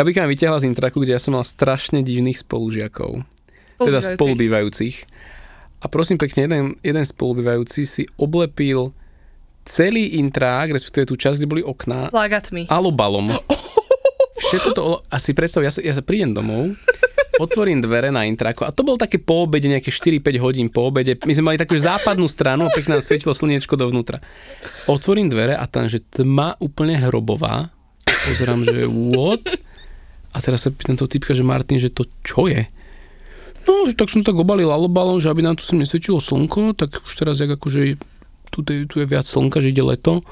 Gabika ma vyťahla z intraku, kde ja som mal strašne divných spolužiakov. Teda spolubývajúcich. A prosím pekne, jeden, jeden spolubývajúci si oblepil celý intrák, respektíve tú časť, kde boli okná, Plagátmi. alobalom. Všetko to, a si predstav, ja sa, ja sa prídem domov, otvorím dvere na intráku a to bolo také po obede, nejaké 4-5 hodín po obede. My sme mali takú západnú stranu a pekne nám svietilo slniečko dovnútra. Otvorím dvere a tam, že tma úplne hrobová. Pozerám, že what? A teraz sa pýtam toho typka, že Martin, že to čo je? No, že tak som tak obalil alobalom, že aby nám tu sem nesvietilo slnko, tak už teraz jak akože tu, tu je viac slnka, že ide leto.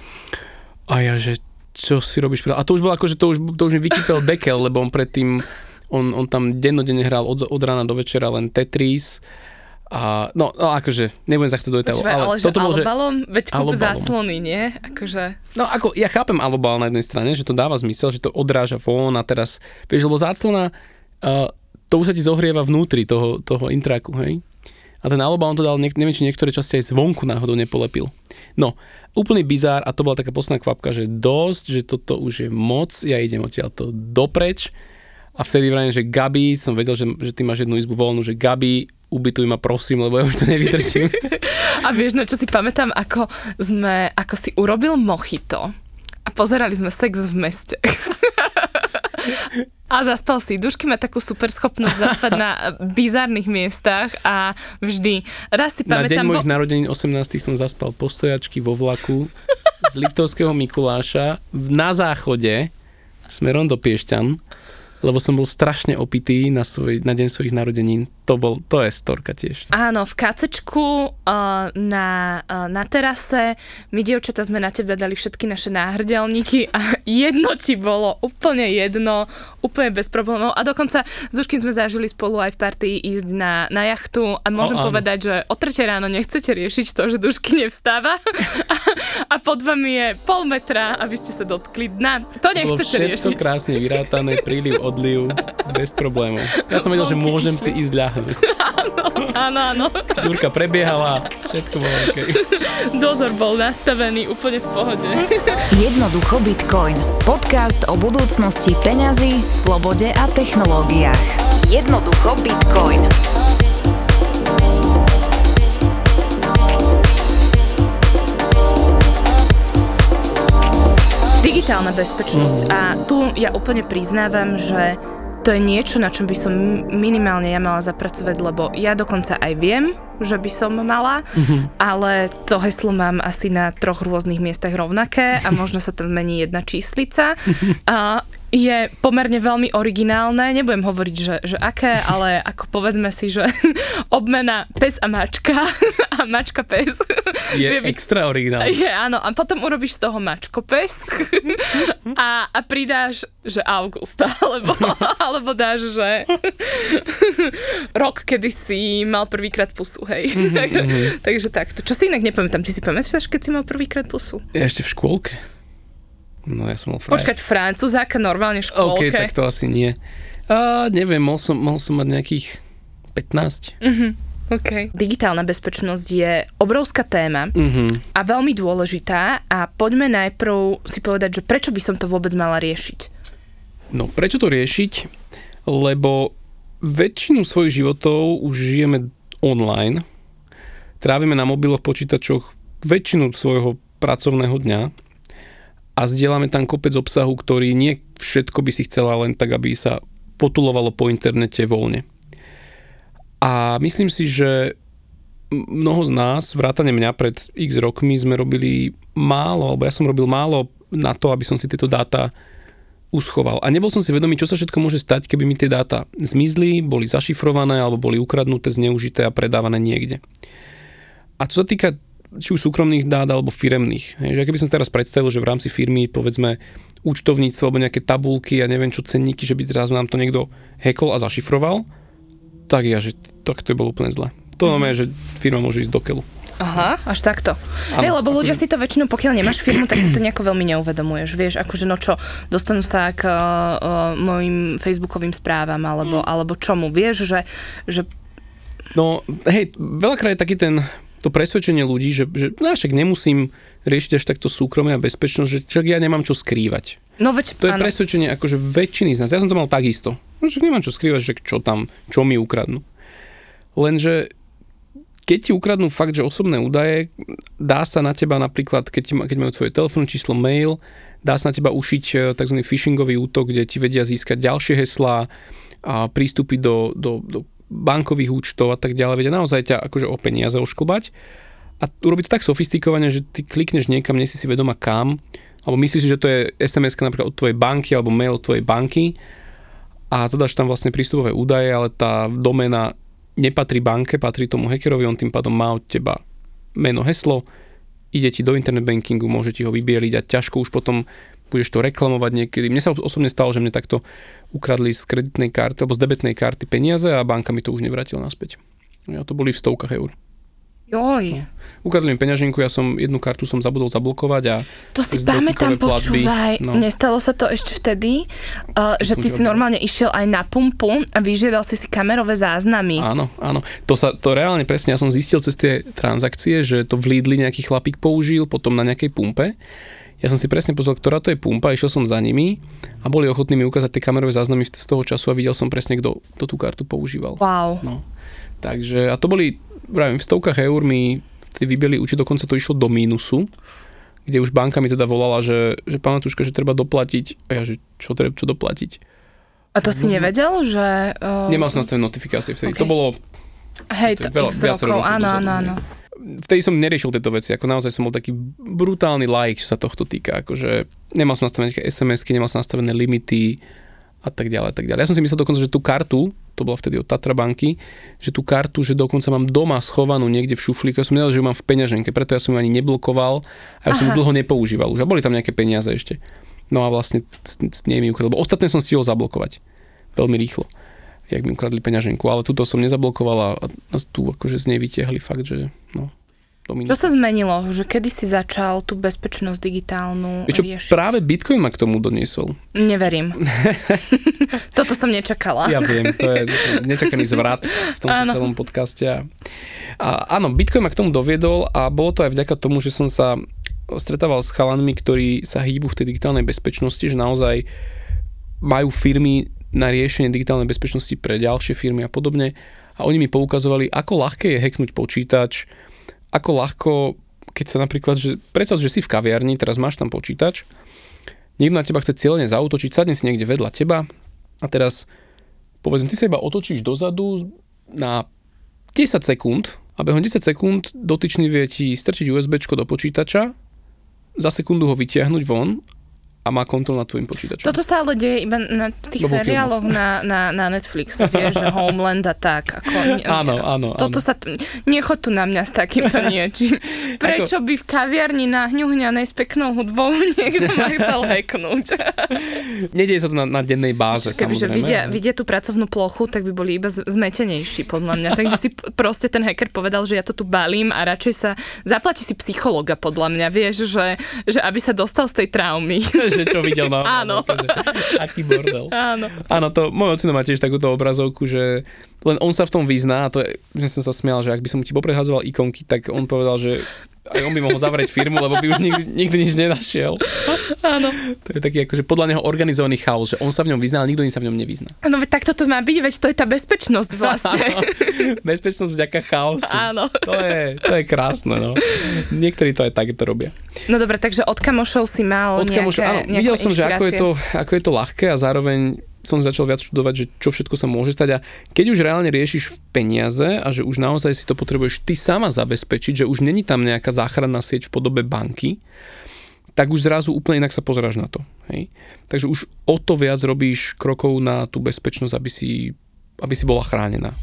A ja, že čo si robíš? A to už bolo ako, že to už, to už mi vykypel dekel, lebo on predtým, on, on tam dennodenne hral od, od rána do večera len Tetris. A, no, no akože, nebudem sa chcieť do detailov. ale, ale toto bol, že veď kúp záclony, nie? Akože... No ako, ja chápem alobal na jednej strane, že to dáva zmysel, že to odráža von a teraz, vieš, lebo záclona, uh, to už sa ti zohrieva vnútri toho, toho intraku, hej? A ten Aloba on to dal, neviem, či niektoré časti aj zvonku náhodou nepolepil. No, úplný bizár a to bola taká posledná kvapka, že dosť, že toto už je moc, ja idem odtiaľ to dopreč. A vtedy vrajím, že Gabi, som vedel, že, že ty máš jednu izbu voľnú, že Gabi, ubytuj ma prosím, lebo ja už to nevydržím. A vieš, no čo si pamätám, ako sme, ako si urobil mochito a pozerali sme sex v meste. A zaspal si. Dušky má takú super schopnosť zaspať na bizárnych miestach a vždy. Raz si pamätám... Na deň mojich bo... narodenín 18 som zaspal postojačky vo vlaku z Liptovského Mikuláša na záchode smerom do Piešťan lebo som bol strašne opitý na, svoj, na deň svojich narodenín. To, bol, to je storka tiež. Áno, v kacečku uh, na, uh, na terase my, dievčata, sme na teba dali všetky naše náhrdelníky a jedno ti bolo úplne jedno, úplne bez problémov. A dokonca s Uškým sme zažili spolu aj v partii ísť na, na jachtu a môžem o, povedať, že o 3 ráno nechcete riešiť to, že Dušky nevstáva a, a pod vami je pol metra, aby ste sa dotkli dna. To nechcete Bolo riešiť. krásne vyrátané, príliv odliv, bez problémov. Ja som vedel, že môžem si ísť ľahnuť. Áno, áno. Žúrka prebiehala, všetko bolo OK. Dozor bol nastavený úplne v pohode. Jednoducho Bitcoin. Podcast o budúcnosti peňazí, slobode a technológiách. Jednoducho Bitcoin. Digitálna bezpečnosť. Mm. A tu ja úplne priznávam, že to je niečo, na čom by som minimálne ja mala zapracovať, lebo ja dokonca aj viem, že by som mala, mm-hmm. ale to heslo mám asi na troch rôznych miestach rovnaké a možno sa tam mení jedna číslica. A je pomerne veľmi originálne, nebudem hovoriť, že, že aké, ale ako povedzme si, že obmena pes a mačka a mačka pes. Je, je extra originálne. Je, áno. A potom urobíš z toho mačko pes a, a pridáš, že Augusta, alebo, alebo dáš, že rok, kedy si mal prvýkrát pusu, hej. Mm-hmm. Takže takto. Čo si inak nepamätám? Ty si pamätáš, keď si mal prvýkrát pusu? Ja ešte v škôlke. No ja som bol frajer. Počkať, francúzáka normálne v škôlke? OK, tak to asi nie. A, neviem, mohol som, mohol som mať nejakých 15. Uh-huh. OK. Digitálna bezpečnosť je obrovská téma uh-huh. a veľmi dôležitá a poďme najprv si povedať, že prečo by som to vôbec mala riešiť? No, prečo to riešiť? Lebo väčšinu svojich životov už žijeme online. Trávime na mobiloch, počítačoch väčšinu svojho pracovného dňa a zdieľame tam kopec obsahu, ktorý nie všetko by si chcela len tak, aby sa potulovalo po internete voľne. A myslím si, že mnoho z nás, vrátane mňa pred x rokmi, sme robili málo, alebo ja som robil málo na to, aby som si tieto dáta uschoval. A nebol som si vedomý, čo sa všetko môže stať, keby mi tie dáta zmizli, boli zašifrované alebo boli ukradnuté, zneužité a predávané niekde. A čo sa týka či už súkromných dát alebo firemných. Hej, že keby som teraz predstavil, že v rámci firmy povedzme účtovníctvo alebo nejaké tabulky a ja neviem čo cenníky, že by teraz nám to niekto hekol a zašifroval, tak ja, že tak to je bolo úplne zle. To znamená, mm. že firma môže ísť do keľu. Aha, až takto. Ano, Hej, lebo ľudia akože... si to väčšinou, pokiaľ nemáš firmu, tak si to nejako veľmi neuvedomuješ. Vieš, akože no čo, dostanú sa k uh, uh, mojim facebookovým správam, alebo, mm. alebo čomu. Vieš, že, že... No, hej, veľakrát je taký ten to presvedčenie ľudí, že, že no, však nemusím riešiť až takto súkromie a bezpečnosť, že však ja nemám čo skrývať. No veď, To je áno. presvedčenie akože väčšiny z nás. Ja som to mal takisto. No, že nemám čo skrývať, že čo tam, čo mi ukradnú. Lenže keď ti ukradnú fakt, že osobné údaje, dá sa na teba napríklad, keď, ti, keď majú tvoje telefónne číslo, mail, dá sa na teba ušiť e, tzv. phishingový útok, kde ti vedia získať ďalšie heslá a prístupy do, do, do bankových účtov a tak ďalej. Vedia naozaj ťa akože o peniaze ošklbať. A urobí to tak sofistikovane, že ty klikneš niekam, nie si si vedoma kam, alebo myslíš, že to je sms napríklad od tvojej banky alebo mail od tvojej banky a zadaš tam vlastne prístupové údaje, ale tá doména nepatrí banke, patrí tomu hackerovi, on tým pádom má od teba meno, heslo, ide ti do internet bankingu, môže ti ho vybieliť a ťažko už potom budeš to reklamovať niekedy. Mne sa osobne stalo, že mne takto ukradli z kreditnej karty alebo z debetnej karty peniaze a banka mi to už nevrátila naspäť. Ja to boli v stovkách eur. Joj, Ukradli mi peňaženku, ja som jednu kartu som zabudol zablokovať a to si pamätám, počúvaj. no. Nestalo sa to ešte vtedy, uh, že ty si normálne išiel aj na pumpu a vyžiadal si si kamerové záznamy. Áno, áno. To sa, to reálne presne, ja som zistil cez tie transakcie, že to v Lidli nejaký chlapík použil, potom na nejakej pumpe. Ja som si presne pozrel, ktorá to je pumpa, išiel som za nimi a boli ochotní mi ukázať tie kamerové záznamy z toho času a videl som presne, kto, kto tú kartu používal. Wow. No. Takže, a to boli, vravím, v stovkách eur mi vybili účet, dokonca to išlo do mínusu, kde už banka mi teda volala, že, že pán Tuška, že treba doplatiť. A ja, že čo treba, čo doplatiť? A to si nevedel, že... Uh, Nemal som nastavené notifikácie vtedy. Ok. To bolo Hej, to to veľa- x rokov, áno, áno, áno. Vtedy som neriešil tieto veci, ako naozaj som bol taký brutálny like, čo sa tohto týka, akože nemal som nastavené SMS-ky, nemal som nastavené limity a tak ďalej, a tak ďalej. Ja som si myslel dokonca, že tú kartu, to bola vtedy od Tatra banky, že tú kartu, že dokonca mám doma schovanú niekde v šuflíku, ja som nedal, že ju mám v peňaženke, preto ja som ju ani neblokoval a ja som ju Aha. dlho nepoužíval už a boli tam nejaké peniaze ešte. No a vlastne s- s- nie mi ukradol, lebo ostatné som stihol zablokovať veľmi rýchlo jak mi ukradli peňaženku, ale túto som nezablokovala a tu akože z nej vytiahli fakt, že no, do Čo sa zmenilo? Že kedy si začal tú bezpečnosť digitálnu Vieš riešiť? práve Bitcoin ma k tomu doniesol. Neverím. Toto som nečakala. Ja viem, to je nečakaný zvrat v tomto Áno. celom podcaste. A áno, Bitcoin ma k tomu doviedol a bolo to aj vďaka tomu, že som sa stretával s chalanmi, ktorí sa hýbu v tej digitálnej bezpečnosti, že naozaj majú firmy na riešenie digitálnej bezpečnosti pre ďalšie firmy a podobne. A oni mi poukazovali, ako ľahké je hacknúť počítač, ako ľahko, keď sa napríklad, že predstav, že si v kaviarni, teraz máš tam počítač, niekto na teba chce cieľene zautočiť, sadne si niekde vedľa teba a teraz povedzme, ty sa iba otočíš dozadu na 10 sekúnd a behom 10 sekúnd dotyčný vie ti strčiť USB do počítača, za sekundu ho vytiahnuť von a má kontrol nad tvojim počítačom. Toto sa ale deje iba na tých vo seriáloch na, na, na Netflix, vieš, že Homeland a tak. Ako, Áno, áno, Toto áno. sa... T- nechod tu na mňa s takýmto niečím. Prečo by v kaviarni nahňuhňanej s peknou hudbou niekto ma chcel hacknúť? Nedieje sa to na, na dennej báze, Kebyže vidia, vidia tú pracovnú plochu, tak by boli iba zmetenejší, podľa mňa. Tak by si proste ten hacker povedal, že ja to tu balím a radšej sa... Zaplatí si psychologa, podľa mňa, vieš, že, že aby sa dostal z tej traumy. Že čo videl na Áno. aký bordel. Áno. Áno, to môj ocino má tiež takúto obrazovku, že len on sa v tom vyzná a to je, že som sa smial, že ak by som ti poprehádzoval ikonky, tak on povedal, že aj on by mohol zavrieť firmu, lebo by už nikdy, nikdy nič nenašiel. Áno. To je taký akože podľa neho organizovaný chaos, že on sa v ňom vyzná, ale nikto iný sa v ňom nevyzná. No veď takto to má byť, veď to je tá bezpečnosť vlastne. Bezpečnosť vďaka chaosu. Áno. To je, to je krásne, no. Niektorí to aj tak to robia. No dobre, takže od kamošov si mal Od nejaké, kamoša, áno, videl som, že ako je, to, ako je to ľahké a zároveň som začal viac študovať, že čo všetko sa môže stať a keď už reálne riešiš peniaze a že už naozaj si to potrebuješ ty sama zabezpečiť, že už není tam nejaká záchranná sieť v podobe banky, tak už zrazu úplne inak sa pozeráš na to. Hej? Takže už o to viac robíš krokov na tú bezpečnosť, aby si, aby si bola chránená.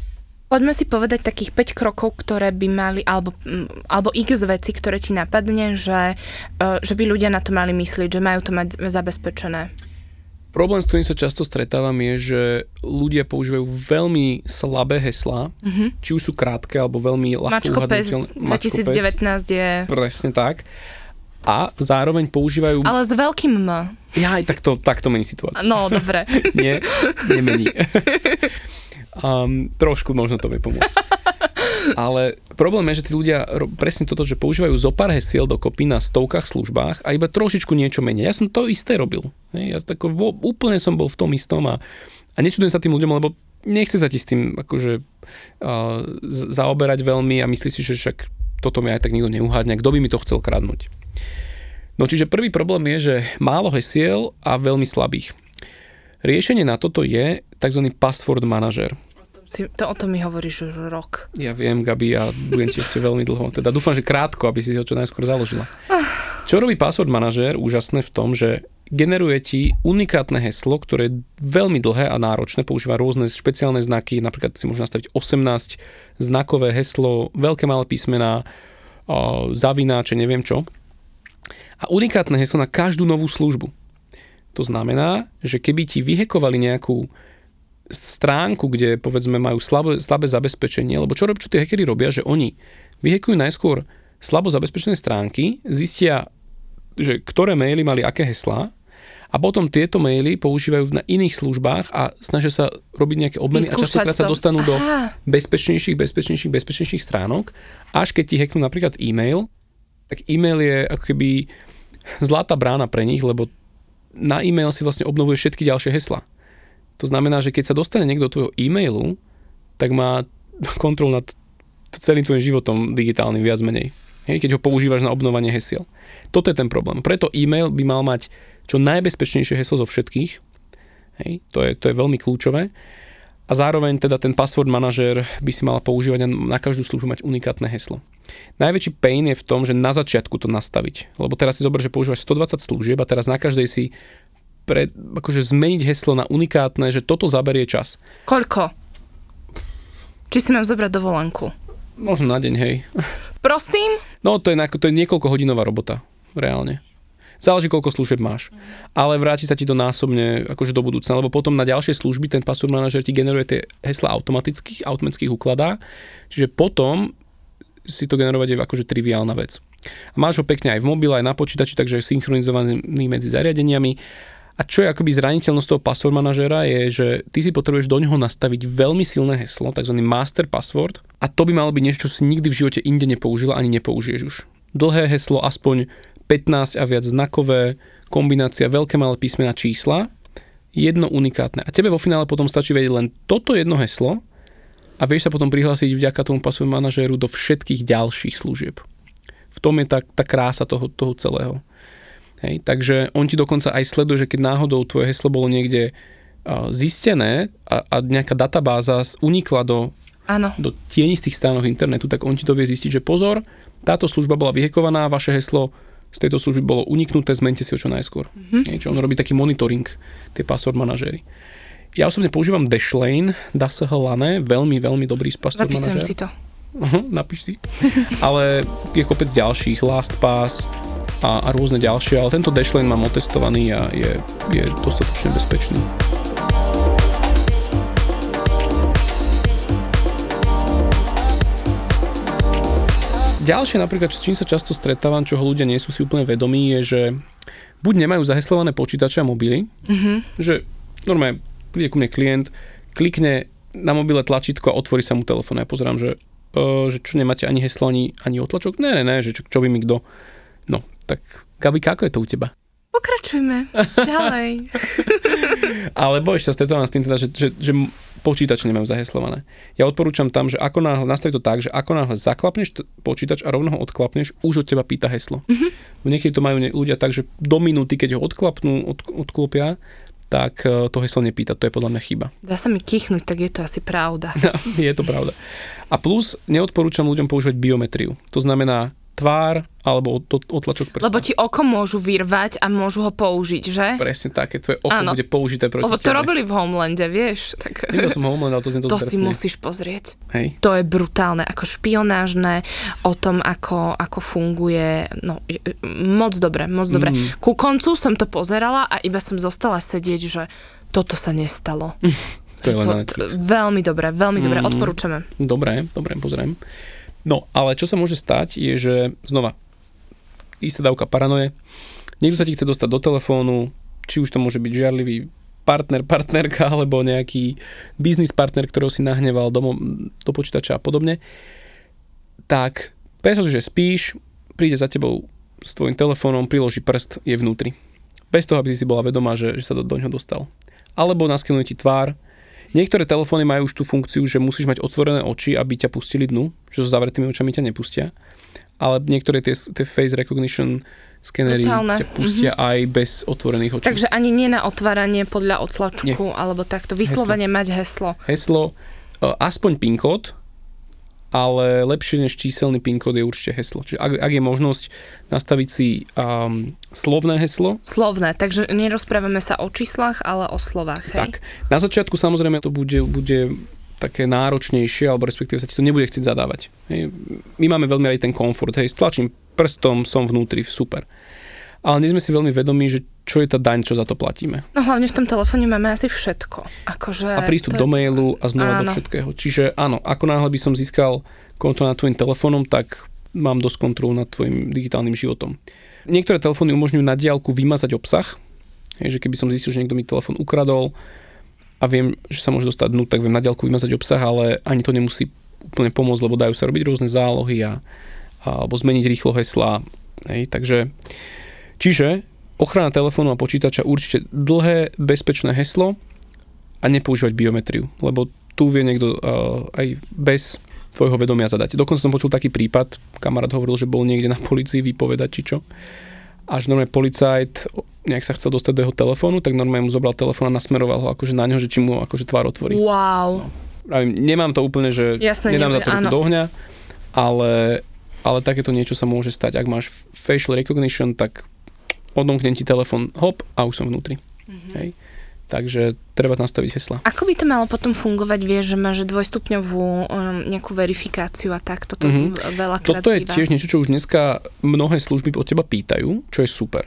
Poďme si povedať takých 5 krokov, ktoré by mali, alebo, mm, alebo x veci, ktoré ti napadne, že, eh, že by ľudia na to mali myslieť, že majú to mať zabezpečené. Problém, s ktorým sa často stretávam, je, že ľudia používajú veľmi slabé heslá, mm-hmm. či už sú krátke, alebo veľmi ľahko uhadnutelné. Mačko Pes. 2019 je... Presne tak. A zároveň používajú... Ale s veľkým M. Ja aj takto, takto mení situáciu. No, dobre. Nie, nemení. um, trošku možno to vie pomôcť. Ale problém je, že tí ľudia presne toto, že používajú zo pár hesiel dokopy na stovkách službách a iba trošičku niečo menej. Ja som to isté robil. Ja tako, úplne som bol v tom istom a, a nečudujem sa tým ľuďom, lebo nechce sa ti s tým akože uh, zaoberať veľmi a myslí si, že však toto mi aj tak nikto neuhádne, kto by mi to chcel kradnúť. No čiže prvý problém je, že málo hesiel a veľmi slabých. Riešenie na toto je tzv. password manažer si, to o tom mi hovoríš už rok. Ja viem, Gabi, a budem ti ešte veľmi dlho. Teda dúfam, že krátko, aby si ho čo najskôr založila. Čo robí password manažer úžasné v tom, že generuje ti unikátne heslo, ktoré je veľmi dlhé a náročné, používa rôzne špeciálne znaky, napríklad si môže nastaviť 18 znakové heslo, veľké malé písmená, zavináče, neviem čo. A unikátne heslo na každú novú službu. To znamená, že keby ti vyhekovali nejakú stránku, kde povedzme majú slabé, slabé zabezpečenie, lebo čo, čo tie hackery robia, že oni vyhekujú najskôr slabo zabezpečené stránky, zistia, že ktoré maily mali aké heslá a potom tieto maily používajú na iných službách a snažia sa robiť nejaké obmeny a častokrát sa dostanú Aha. do bezpečnejších, bezpečnejších, bezpečnejších stránok, až keď ti hacknú napríklad e-mail, tak e-mail je ako keby zlatá brána pre nich, lebo na e-mail si vlastne obnovuje všetky ďalšie hesla. To znamená, že keď sa dostane niekto do tvojho e-mailu, tak má kontrol nad celým tvojim životom digitálnym viac menej. Hej, keď ho používaš na obnovanie hesiel. Toto je ten problém. Preto e-mail by mal mať čo najbezpečnejšie heslo zo všetkých. Hej, to, je, to je veľmi kľúčové. A zároveň teda ten password manažer by si mal používať na každú službu mať unikátne heslo. Najväčší pain je v tom, že na začiatku to nastaviť. Lebo teraz si zober, že používaš 120 služieb a teraz na každej si pre, akože zmeniť heslo na unikátne, že toto zaberie čas. Koľko? Či si mám zobrať dovolenku? Možno na deň, hej. Prosím? No, to je, to je niekoľko hodinová robota, reálne. Záleží, koľko služieb máš. Ale vráti sa ti to násobne akože do budúcna, lebo potom na ďalšie služby ten password manažer ti generuje tie hesla automaticky, automaticky ukladá. Čiže potom si to generovať je akože triviálna vec. A máš ho pekne aj v mobile, aj na počítači, takže je synchronizovaný medzi zariadeniami a čo je akoby zraniteľnosť toho password manažera je, že ty si potrebuješ do ňoho nastaviť veľmi silné heslo, tzv. master password a to by malo byť niečo, čo si nikdy v živote inde nepoužila ani nepoužiješ už. Dlhé heslo, aspoň 15 a viac znakové, kombinácia veľké malé písmena čísla, jedno unikátne. A tebe vo finále potom stačí vedieť len toto jedno heslo a vieš sa potom prihlásiť vďaka tomu password manažéru do všetkých ďalších služieb. V tom je tá, tá krása toho, toho celého. Hej, takže on ti dokonca aj sleduje, že keď náhodou tvoje heslo bolo niekde zistené a, a nejaká databáza unikla do, Áno. do tienistých stránok internetu, tak on ti to vie zistiť, že pozor, táto služba bola vyhekovaná, vaše heslo z tejto služby bolo uniknuté, zmente si ho čo najskôr. Mm-hmm. Hej, čo on robí taký monitoring, tie password manažéry. Ja osobne používam Dashlane, Dashlane, veľmi, veľmi dobrý password Zapisujem manažer. si to. Uh-huh, napíš si. Ale je kopec ďalších, LastPass, a, a rôzne ďalšie, ale tento Dashlane mám otestovaný a je, je dostatočne bezpečný. Ďalšie napríklad, s čím sa často stretávam, čoho ľudia nie sú si úplne vedomí, je, že buď nemajú zaheslované počítače a mobily, mm-hmm. že normálne príde ku mne klient, klikne na mobile tlačítko a otvorí sa mu telefón. Ja pozerám, že, uh, že čo nemáte ani heslo, ani, ani otlačok? Ne, ne, ne, že čo, čo by mi kto. Tak Gabi, ako je to u teba? Pokračujme ďalej. Ale bojíš sa, stretávam s tým teda, že, že, že počítač nemajú zaheslované. Ja odporúčam tam, že ako náhle nastaviť to tak, že ako náhle zaklapneš t- počítač a rovno ho odklapneš, už od teba pýta heslo. Mm-hmm. Niekedy to majú ľudia tak, že do minúty, keď ho odklapnú, od, odklopia, tak e, to heslo nepýta. To je podľa mňa chyba. Dá sa mi kýchnuť, tak je to asi pravda. je to pravda. A plus neodporúčam ľuďom používať biometriu. To znamená, tvár alebo otlačok prsta. Lebo ti oko môžu vyrvať a môžu ho použiť, že? Presne také, tvoje oko Áno. bude použité proti Lebo to tebe. robili v Homelande, vieš? Tak... Videl som Homeland, ale to znie to To si musíš pozrieť. Hej. To je brutálne, ako špionážne, o tom, ako, ako funguje, no, moc dobre, moc dobre. Mm. Ku koncu som to pozerala a iba som zostala sedieť, že toto sa nestalo. to je len to, veľmi dobre, veľmi dobre, mm. odporúčame. Dobre, dobre, pozriem. No, ale čo sa môže stať, je, že znova, istá dávka paranoje, niekto sa ti chce dostať do telefónu, či už to môže byť žiarlivý partner, partnerka alebo nejaký biznis partner, ktorého si nahneval do, do počítača a podobne. tak predstav, že spíš, príde za tebou s tvojim telefónom, priloží prst, je vnútri. Bez toho, aby si bola vedomá, že, že sa do, do ňoho dostal. Alebo naskenuje ti tvár. Niektoré telefóny majú už tú funkciu, že musíš mať otvorené oči, aby ťa pustili dnu, že so zavretými očami ťa nepustia. Ale niektoré tie, tie face recognition skenery Totálne. ťa pustia mm-hmm. aj bez otvorených očí. Takže ani nie na otváranie podľa otlačku, Nie. alebo takto. Vyslovene mať heslo. Heslo, e, aspoň PIN kód, ale lepšie než číselný PIN kód je určite heslo. Čiže ak, ak je možnosť nastaviť si um, slovné heslo. Slovné, takže nerozprávame sa o číslach, ale o slovách. Hej? Tak. Na začiatku samozrejme to bude, bude také náročnejšie, alebo respektíve sa ti to nebude chcieť zadávať. Hej. My máme veľmi aj ten komfort, hej, stlačím prstom, som vnútri, super. Ale nie sme si veľmi vedomí, že čo je tá daň, čo za to platíme. No hlavne v tom telefóne máme asi všetko. Akože a prístup do mailu a znova áno. do všetkého. Čiže áno, ako náhle by som získal kontrol nad tvojim telefónom, tak mám dosť kontrol nad tvojim digitálnym životom. Niektoré telefóny umožňujú na diálku vymazať obsah, hej, že keby som zistil, že niekto mi telefón ukradol, a viem, že sa môže dostať dnu, tak viem na ďalku vymazať obsah, ale ani to nemusí úplne pomôcť, lebo dajú sa robiť rôzne zálohy a, a alebo zmeniť rýchlo hesla. Hej, takže, čiže ochrana telefónu a počítača určite dlhé, bezpečné heslo a nepoužívať biometriu, lebo tu vie niekto uh, aj bez tvojho vedomia zadať. Dokonca som počul taký prípad, kamarát hovoril, že bol niekde na policii vypovedať či čo až normálne policajt nejak sa chcel dostať do jeho telefónu, tak normálne mu zobral telefón a nasmeroval ho akože na neho, že či mu akože tvár otvorí. Wow. No. Pravím, nemám to úplne, že Jasné, nedám nebude, za to ruku do ohňa, ale, ale takéto niečo sa môže stať. Ak máš facial recognition, tak odomknem ti telefón, hop, a už som vnútri. Mm-hmm. Hej takže treba nastaviť hesla. Ako by to malo potom fungovať, vieš, že máš dvojstupňovú um, nejakú verifikáciu a tak, toto mm-hmm. veľa Toto je tiež niečo, čo už dneska mnohé služby od teba pýtajú, čo je super.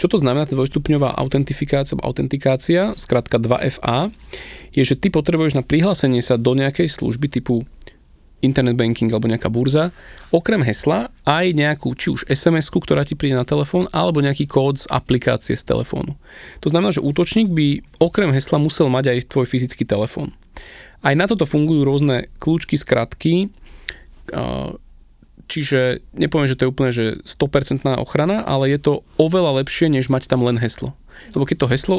Čo to znamená dvojstupňová autentifikácia alebo autentikácia, skrátka 2FA, je, že ty potrebuješ na prihlásenie sa do nejakej služby typu internet banking alebo nejaká burza, okrem hesla aj nejakú, či už sms ktorá ti príde na telefón, alebo nejaký kód z aplikácie z telefónu. To znamená, že útočník by okrem hesla musel mať aj tvoj fyzický telefón. Aj na toto fungujú rôzne kľúčky, skratky, čiže nepoviem, že to je úplne že 100% ochrana, ale je to oveľa lepšie, než mať tam len heslo. Lebo keď to heslo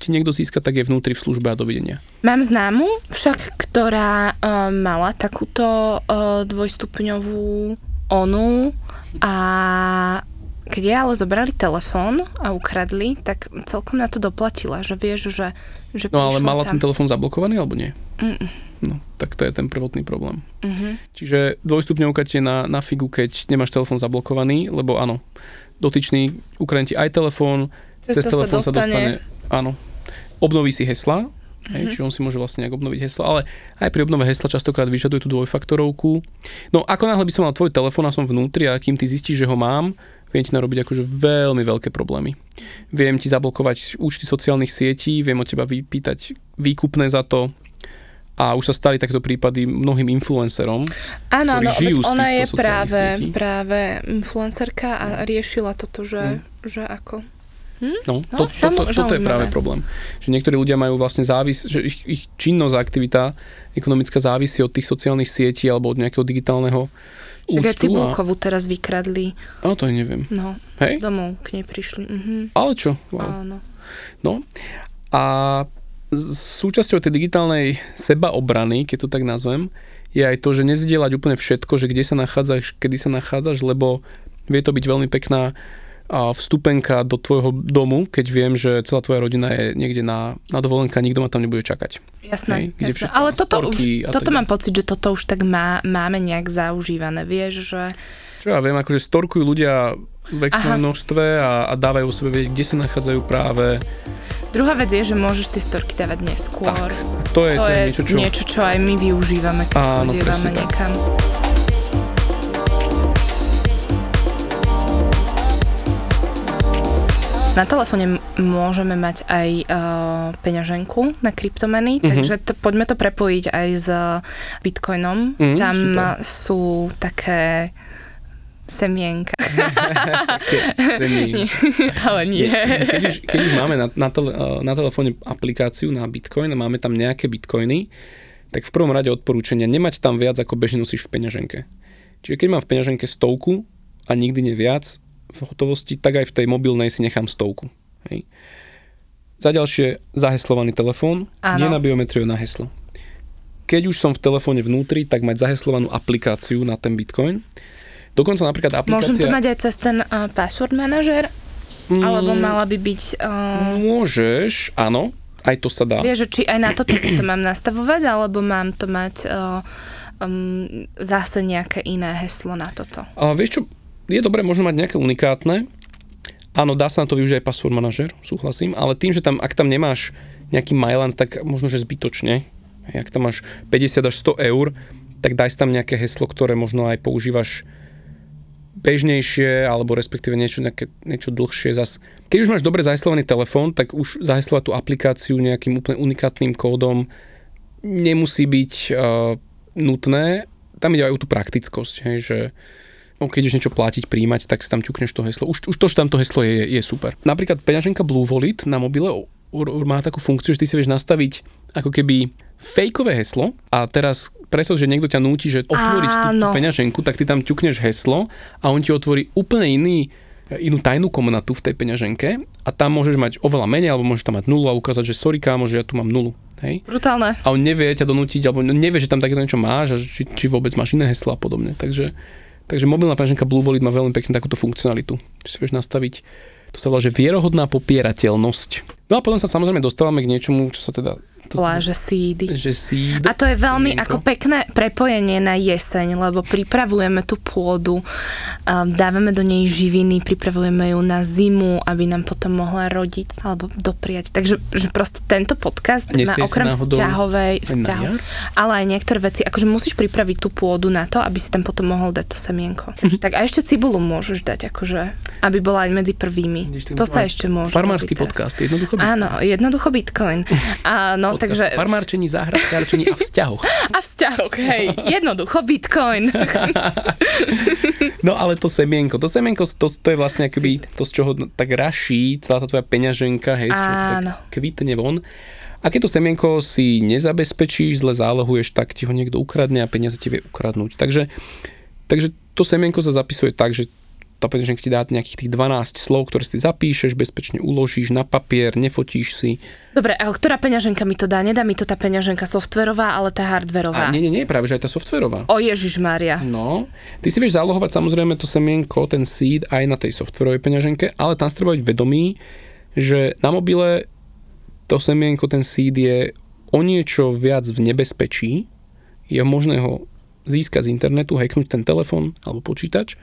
ti niekto získa, tak je vnútri v službe a dovidenia. Mám známu však, ktorá uh, mala takúto uh, dvojstupňovú onu a keď jej ale zobrali telefón a ukradli, tak celkom na to doplatila, že vieš, že, že No ale mala tam. ten telefón zablokovaný alebo nie? Mm. No, tak to je ten prvotný problém. Mm-hmm. Čiže dvojstupňovka ti na, na figu, keď nemáš telefón zablokovaný, lebo áno, dotyčný ukradne ti aj telefón, cez, cez telefón sa dostane, áno, obnoví si hesla, mm-hmm. hej, čiže on si môže vlastne nejak obnoviť heslo, ale aj pri obnove hesla častokrát vyžaduje tú dvojfaktorovku. No ako náhle by som mal tvoj telefón a som vnútri a kým ty zistíš, že ho mám, viem ti narobiť akože veľmi veľké problémy. Viem ti zablokovať účty sociálnych sietí, viem od teba vypýtať výkupné za to, a už sa stali takéto prípady mnohým influencerom, Áno, ktorí no, žijú ona z je práve, sietí. práve influencerka a riešila toto, že, hmm. že ako Hm? No, to, no, to, to, to, toto je práve problém. Že niektorí ľudia majú vlastne závis, že ich, ich činnosť, aktivita ekonomická závisí od tých sociálnych sietí alebo od nejakého digitálneho Však aj Cibulkovú a... teraz vykradli. A to neviem. No, Hej? domov k nej prišli. Mhm. Ale čo? Wow. Áno. No a súčasťou tej digitálnej sebaobrany, keď to tak nazvem, je aj to, že nezdieľať úplne všetko, že kde sa nachádzaš, kedy sa nachádzaš, lebo vie to byť veľmi pekná vstupenka do tvojho domu, keď viem, že celá tvoja rodina je niekde na, na dovolenka, nikto ma tam nebude čakať. Jasné, Hej, jasné. ale toto, už, toto mám pocit, že toto už tak má, máme nejak zaužívané, vieš, že... Čo ja viem, akože storkujú ľudia v extrémnom množstve a, a dávajú o sebe vedieť, kde sa nachádzajú práve. Druhá vec je, že môžeš tie storky dávať neskôr. Tak, to je, to, je niečo, čo... niečo, čo aj my využívame, keď Áno, niekam. Tak. Na telefóne môžeme mať aj uh, peňaženku na kryptomeny, mm-hmm. takže to, poďme to prepojiť aj s Bitcoinom. Mm, Tam super. sú také semienka. Semien. Ale nie. Keď už, keď už máme na, na, tele, eh, na telefóne aplikáciu na Bitcoin a máme tam nejaké Bitcoiny, tak v prvom rade odporúčania nemať tam viac, ako bežne nosíš v peňaženke. Čiže keď mám v peňaženke stovku a nikdy nie viac v hotovosti, tak aj v tej mobilnej si nechám stovku. Hej. Za ďalšie zaheslovaný telefón, nie na biometriu, na heslo. Keď už som v telefóne vnútri, tak mať zaheslovanú aplikáciu na ten Bitcoin. Dokonca napríklad aplikácia... Môžem to mať aj cez ten uh, password manažer? Mm, Alebo mala by byť... Uh... Môžeš, áno, aj to sa dá. Vieš, či aj na toto si to mám nastavovať, alebo mám to mať uh, um, zase nejaké iné heslo na toto? A vieš čo, je dobré možno mať nejaké unikátne. Áno, dá sa na to využiť aj password manažer, súhlasím, ale tým, že tam, ak tam nemáš nejaký Myland, tak možno, že zbytočne. Ak tam máš 50 až 100 eur, tak daj tam nejaké heslo, ktoré možno aj používaš bežnejšie, alebo respektíve niečo, nejaké, niečo dlhšie. Zas. Keď už máš dobre zaheslovaný telefón, tak už zaheslovať tú aplikáciu nejakým úplne unikátnym kódom nemusí byť uh, nutné. Tam ide aj o tú praktickosť, hej, že keď už niečo platiť, príjmať, tak si tam ťukneš to heslo. Už, už to, že tam to heslo je, je super. Napríklad peňaženka Blue Wallet na mobile má takú funkciu, že ty si vieš nastaviť ako keby fejkové heslo a teraz presol, že niekto ťa núti, že otvoriť tú, tú peňaženku, tak ty tam ťukneš heslo a on ti otvorí úplne iný inú tajnú komnatu v tej peňaženke a tam môžeš mať oveľa menej, alebo môžeš tam mať nulu a ukázať, že sorry kámo, že ja tu mám nulu. Hej? Brutálne. A on nevie ťa donútiť, alebo nevie, že tam takéto niečo máš a či, či vôbec máš iné heslo a podobne. Takže Takže mobilná peňaženka Blue Wallet má veľmi pekne takúto funkcionalitu. Čiže si vieš nastaviť, to sa volá, že vierohodná popierateľnosť. No a potom sa samozrejme dostávame k niečomu, čo sa teda to Volá, že sídy. Že síd, a to je veľmi semienko. ako pekné prepojenie na jeseň, lebo pripravujeme tú pôdu, dávame do nej živiny, pripravujeme ju na zimu, aby nám potom mohla rodiť alebo dopriať. Takže že proste tento podcast má okrem vzťahovej, vzťahu, ale aj niektoré veci, akože musíš pripraviť tú pôdu na to, aby si tam potom mohol dať to semienko. Mhm. tak a ešte cibulu môžeš dať, akože, aby bola aj medzi prvými. to sa ešte môže. Farmársky podcast, jednoducho Bitcoin. Áno, jednoducho Bitcoin. Áno, takže... Farmárčení, záhradkárčení a vzťahoch. A vzťahoch, hej. Jednoducho Bitcoin. no ale to semienko, to semienko, to, to je vlastne akoby to, z čoho tak raší celá tá tvoja peňaženka, hej, z čoho tak kvitne von. A keď to semienko si nezabezpečíš, zle zálohuješ, tak ti ho niekto ukradne a peniaze ti vie ukradnúť. Takže, takže to semienko sa zapisuje tak, že tá peňaženka ti dá nejakých tých 12 slov, ktoré si zapíšeš, bezpečne uložíš na papier, nefotíš si. Dobre, ale ktorá peňaženka mi to dá? Nedá mi to tá peňaženka softverová, ale tá hardverová. A nie, nie, nie, práve že aj tá softverová. O Ježiš Mária. No, ty si vieš zálohovať samozrejme to semienko, ten seed aj na tej softverovej peňaženke, ale tam si treba byť vedomý, že na mobile to semienko, ten seed je o niečo viac v nebezpečí, je možné ho získať z internetu, hacknúť ten telefón alebo počítač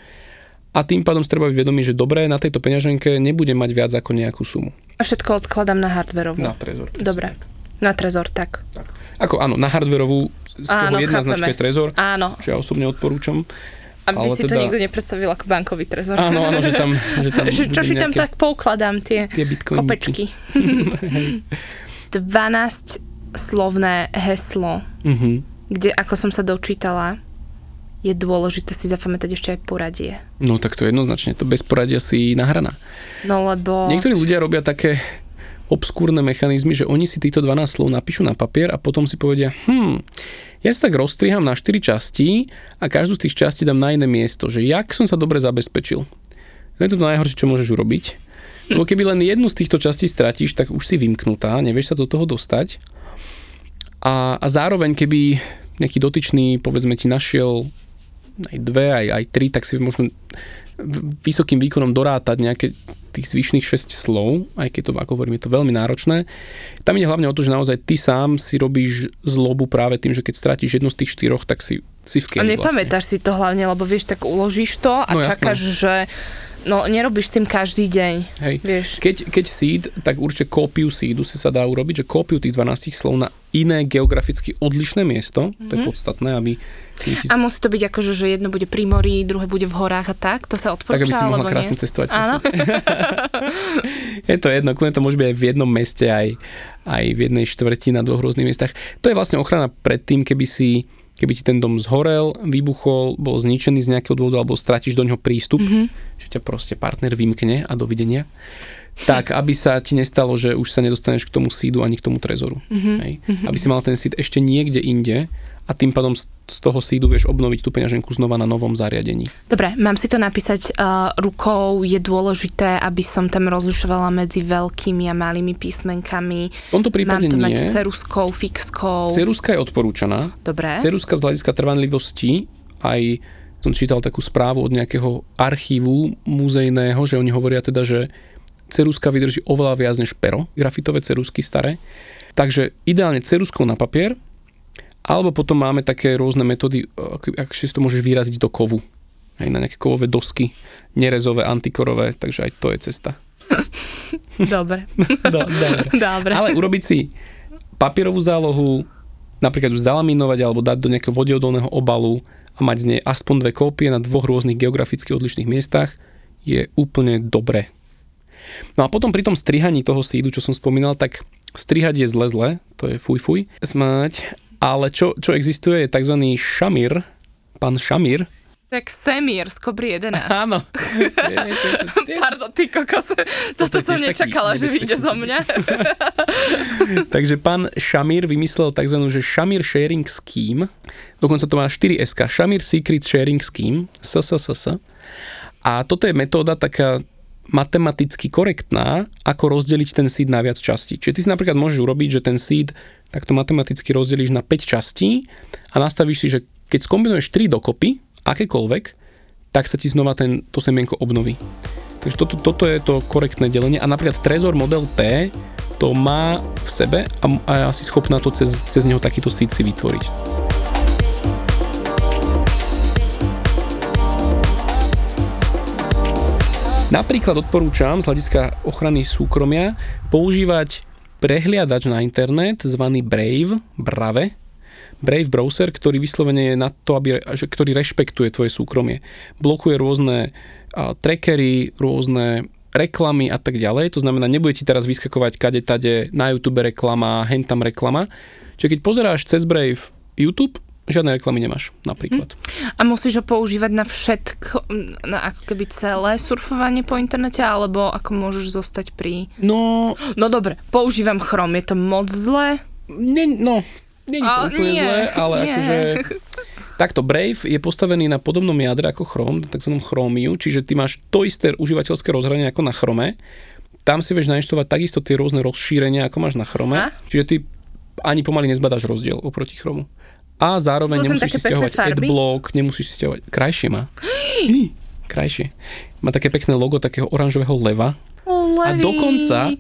a tým pádom si treba byť vedomý, že dobré, na tejto peňaženke nebudem mať viac ako nejakú sumu. A všetko odkladám na hardverovú. Na trezor. Dobre. Na trezor, tak. tak. Ako áno, na hardverovú, z čoho áno, jedna chápeme. značka je trezor, áno. čo ja osobne odporúčam. Aby ale si teda... to nikto nepredstavil ako bankový trezor. Áno, áno, že tam... Že tam že čo si tam tak poukladám, tie, tie kopečky. 12 slovné heslo, uh-huh. kde, ako som sa dočítala, je dôležité si zapamätať ešte aj poradie. No tak to jednoznačne, to bez poradia si nahraná. No lebo... Niektorí ľudia robia také obskúrne mechanizmy, že oni si týchto 12 slov napíšu na papier a potom si povedia, hm, ja sa tak rozstriham na 4 časti a každú z tých častí dám na iné miesto, že jak som sa dobre zabezpečil. To je to najhoršie, čo môžeš urobiť. Lebo keby len jednu z týchto častí stratíš, tak už si vymknutá, nevieš sa do toho dostať. A, a zároveň, keby nejaký dotyčný, povedzme, ti našiel aj dve, aj, aj tri, tak si možno vysokým výkonom dorátať nejaké tých zvyšných 6 slov, aj keď to, ako hovorím, je to veľmi náročné. Tam ide hlavne o to, že naozaj ty sám si robíš zlobu práve tým, že keď stratíš jednu z tých štyroch, tak si, si v A nepamätáš vlastne. si to hlavne, lebo vieš, tak uložíš to a no, čakáš, jasné. že No, nerobíš s tým každý deň. Hej. Vieš. Keď, keď seed, tak určite kópiu seedu si sa dá urobiť, že kópiu tých 12 slov na iné geograficky odlišné miesto, mm-hmm. to je mhm. podstatné, aby... A musí to byť akože, že jedno bude pri mori, druhé bude v horách a tak? To sa odporúča, Tak, aby si mohla krásne nie? cestovať. Áno. je to jedno, kľudne to môže byť aj v jednom meste, aj, aj v jednej štvrti na dvoch rôznych miestach. To je vlastne ochrana pred tým, keby si keby ti ten dom zhorel, vybuchol, bol zničený z nejakého dôvodu alebo stratíš do ňoho prístup, mm-hmm. že ťa proste partner vymkne a dovidenia, tak aby sa ti nestalo, že už sa nedostaneš k tomu sídu ani k tomu trezoru. Mm-hmm. Hej? Mm-hmm. Aby si mal ten síd ešte niekde inde a tým pádom z toho sídu vieš obnoviť tú peňaženku znova na novom zariadení. Dobre, mám si to napísať uh, rukou, je dôležité, aby som tam rozlišovala medzi veľkými a malými písmenkami. V tomto prípade mám to nie. mať ceruskou, fixkou. Ceruska je odporúčaná. Dobre. Ceruska z hľadiska trvanlivosti, aj som čítal takú správu od nejakého archívu muzejného, že oni hovoria teda, že ceruska vydrží oveľa viac než pero, grafitové cerusky staré. Takže ideálne ceruskou na papier, alebo potom máme také rôzne metódy, ak si to môžeš vyraziť do kovu. Aj na nejaké kovové dosky, nerezové, antikorové, takže aj to je cesta. Dobre. Do, dobre. dobre. Ale urobiť si papierovú zálohu, napríklad už zalaminovať alebo dať do nejakého vodeodolného obalu a mať z nej aspoň dve kópie na dvoch rôznych geograficky odlišných miestach je úplne dobré. No a potom pri tom strihaní toho sídu, čo som spomínal, tak strihať je zle zle, to je fuj fuj, smať ale čo, čo existuje je tzv. šamír, pán šamír. Tak Semír z Kobry 11. Áno. Pardon, ty kokos. Toto som nečakala, že vyjde zo mňa. Takže pán Šamír vymyslel tzv. že Šamír Sharing Scheme. Dokonca to má 4 SK. Šamír Secret Sharing Scheme. SSSS. A toto je metóda taká matematicky korektná, ako rozdeliť ten seed na viac častí. Čiže ty si napríklad môžeš urobiť, že ten seed tak to matematicky rozdelíš na 5 častí a nastavíš si, že keď skombinuješ 3 dokopy, akékoľvek, tak sa ti znova ten, to semienko obnoví. Takže toto, toto je to korektné delenie a napríklad Trezor Model T to má v sebe a, a je asi schopná to cez, cez neho takýto seed si vytvoriť. Napríklad odporúčam z hľadiska ochrany súkromia používať prehliadač na internet zvaný Brave, Brave, Brave browser, ktorý vyslovene je na to, aby, ktorý rešpektuje tvoje súkromie. Blokuje rôzne a, trackery, rôzne reklamy a tak ďalej. To znamená, nebude ti teraz vyskakovať kade tade na YouTube reklama, hentam reklama. Čiže keď pozeráš cez Brave YouTube, žiadne reklamy nemáš, napríklad. Hm. A musíš ho používať na všetko, na ako keby celé surfovanie po internete, alebo ako môžeš zostať pri... No... No dobre, používam Chrome, je to moc zlé? Nie, no, nie je to úplne nie, zlé, ale nie. akože... Takto Brave je postavený na podobnom jadre ako Chrome, tzv. Chromiu, čiže ty máš to isté užívateľské rozhranie ako na Chrome. Tam si vieš nainštalovať takisto tie rôzne rozšírenia, ako máš na Chrome. A? Čiže ty ani pomaly nezbadáš rozdiel oproti Chromu. A zároveň Bolo nemusíš si stiahovať adblock, nemusíš si stiahovať... Krajšie má. Krajšie. Má také pekné logo takého oranžového leva. A dokonca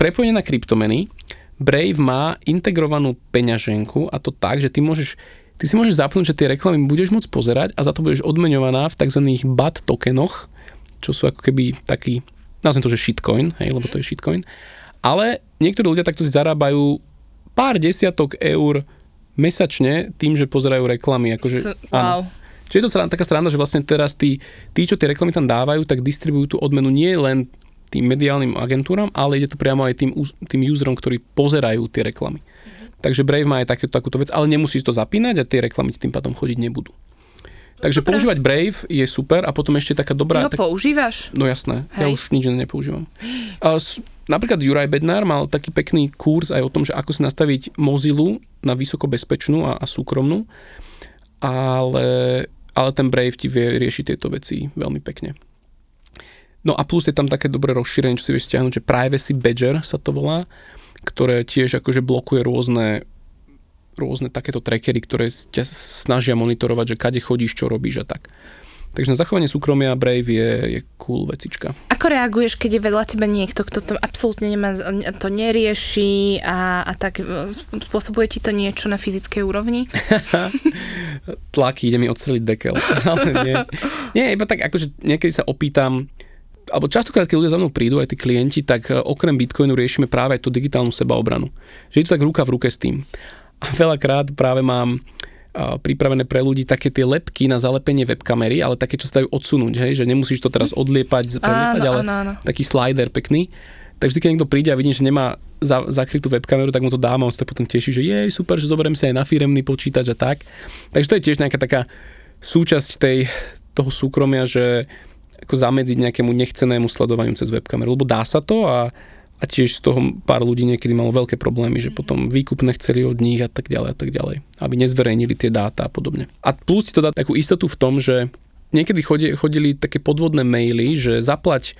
prepojenie na kryptomeny Brave má integrovanú peňaženku a to tak, že ty môžeš ty si môžeš zapnúť, že tie reklamy budeš môcť pozerať a za to budeš odmeňovaná v tzv. BAT tokenoch, čo sú ako keby taký, nazvem to, že shitcoin, hej, lebo to je shitcoin. Ale niektorí ľudia takto si zarábajú pár desiatok eur mesačne tým, že pozerajú reklamy. Akože, wow. Čiže je to sranda, taká sranda, že vlastne teraz tí, tí, čo tie reklamy tam dávajú, tak distribujú tú odmenu nie len tým mediálnym agentúram, ale ide to priamo aj tým, tým userom, ktorí pozerajú tie reklamy. Takže Brave má aj takéto, takúto vec, ale nemusíš to zapínať a tie reklamy ti tým pádom chodiť nebudú. Takže Dobre. používať Brave je super a potom ešte taká Ty dobrá... ho používaš? No jasné, ja Hej. už nič nepoužívam. S, napríklad Juraj Bednár mal taký pekný kurz aj o tom, že ako si nastaviť Mozilu na vysoko bezpečnú a, a súkromnú, ale, ale ten Brave ti vie riešiť tieto veci veľmi pekne. No a plus je tam také dobré rozšírenie, čo si vieš stiahnuť, že Privacy Badger sa to volá, ktoré tiež akože blokuje rôzne rôzne takéto trackery, ktoré ťa snažia monitorovať, že kade chodíš, čo robíš a tak. Takže na zachovanie súkromia Brave je, je cool vecička. Ako reaguješ, keď je vedľa teba niekto, kto to absolútne nemá, to nerieši a, a tak e, spôsobuje ti to niečo na fyzickej úrovni? Tlaky, ide mi odstreliť dekel. Ale nie. nie, iba tak akože niekedy sa opýtam, alebo častokrát, keď ľudia za mnou prídu, aj tí klienti, tak e, okrem Bitcoinu riešime práve aj tú digitálnu sebaobranu. Že je to tak ruka v ruke s tým. A veľakrát práve mám pripravené pre ľudí také tie lepky na zalepenie webkamery, ale také, čo sa dajú odsunúť, hej, že nemusíš to teraz odliepať, preliepať, Áno, ale áno, áno. taký slider pekný. Takže vždy, keď niekto príde a vidím, že nemá za, zakrytú webkameru, tak mu to dám a on sa potom teší, že je super, že zoberiem si aj na firemný počítač a tak. Takže to je tiež nejaká taká súčasť tej, toho súkromia, že ako zamedziť nejakému nechcenému sledovaniu cez webkameru, lebo dá sa to a a tiež z toho pár ľudí niekedy malo veľké problémy, že potom výkupne chceli od nich a tak ďalej a tak ďalej, aby nezverejnili tie dáta a podobne. A plus ti to dá takú istotu v tom, že niekedy chodili, chodili také podvodné maily, že zaplať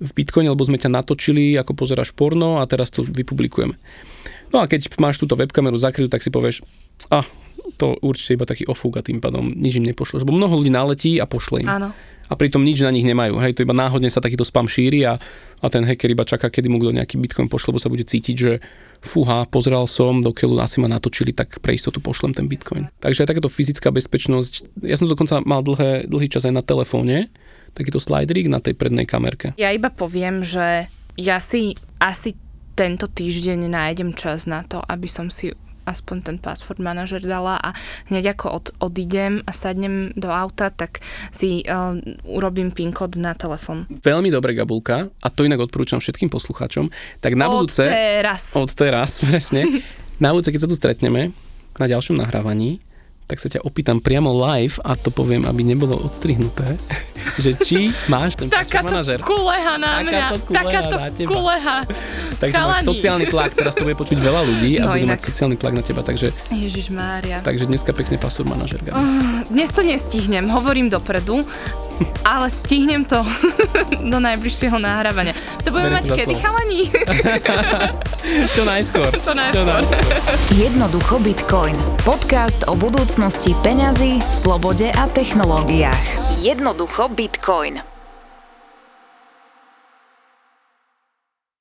v Bitcoine, lebo sme ťa natočili, ako pozeráš porno a teraz to vypublikujeme. No a keď máš túto webkameru zakrytú, tak si povieš, a to určite iba taký ofúk a tým pádom nič im nepošleš. Lebo mnoho ľudí naletí a pošle im. Áno a pritom nič na nich nemajú. Hej, to iba náhodne sa takýto spam šíri a, a ten hacker iba čaká, kedy mu kto nejaký bitcoin pošle, lebo sa bude cítiť, že fúha, pozrel som, dokiaľ asi ma natočili, tak pre istotu pošlem ten bitcoin. Takže aj takáto fyzická bezpečnosť, ja som dokonca mal dlhé, dlhý čas aj na telefóne, takýto sliderik na tej prednej kamerke. Ja iba poviem, že ja si asi tento týždeň nájdem čas na to, aby som si aspoň ten password manažer dala a hneď ako od, odídem a sadnem do auta, tak si uh, urobím PIN kód na telefon. Veľmi dobré Gabulka a to inak odporúčam všetkým poslucháčom. Tak na od budúce... teraz. Od teraz, presne. na budúce, keď sa tu stretneme na ďalšom nahrávaní, tak sa ťa opýtam priamo live a to poviem, aby nebolo odstrihnuté, že či máš ten takáto manažer. kuleha na mňa, takáto kuleha. Takže máš sociálny tlak, teraz to bude počuť veľa ľudí a No budú mať sociálny tlak na teba, takže, Ježiš Mária. takže dneska pekne pasur manažer. Gabi. Dnes to nestihnem, hovorím dopredu, ale stihnem to do najbližšieho nahrávania. To budeme mať kedy, chalani? Čo najskôr. Čo najskôr. Jednoducho Bitcoin. Podcast o budúcnosti peňazí, slobode a technológiách. Jednoducho Bitcoin.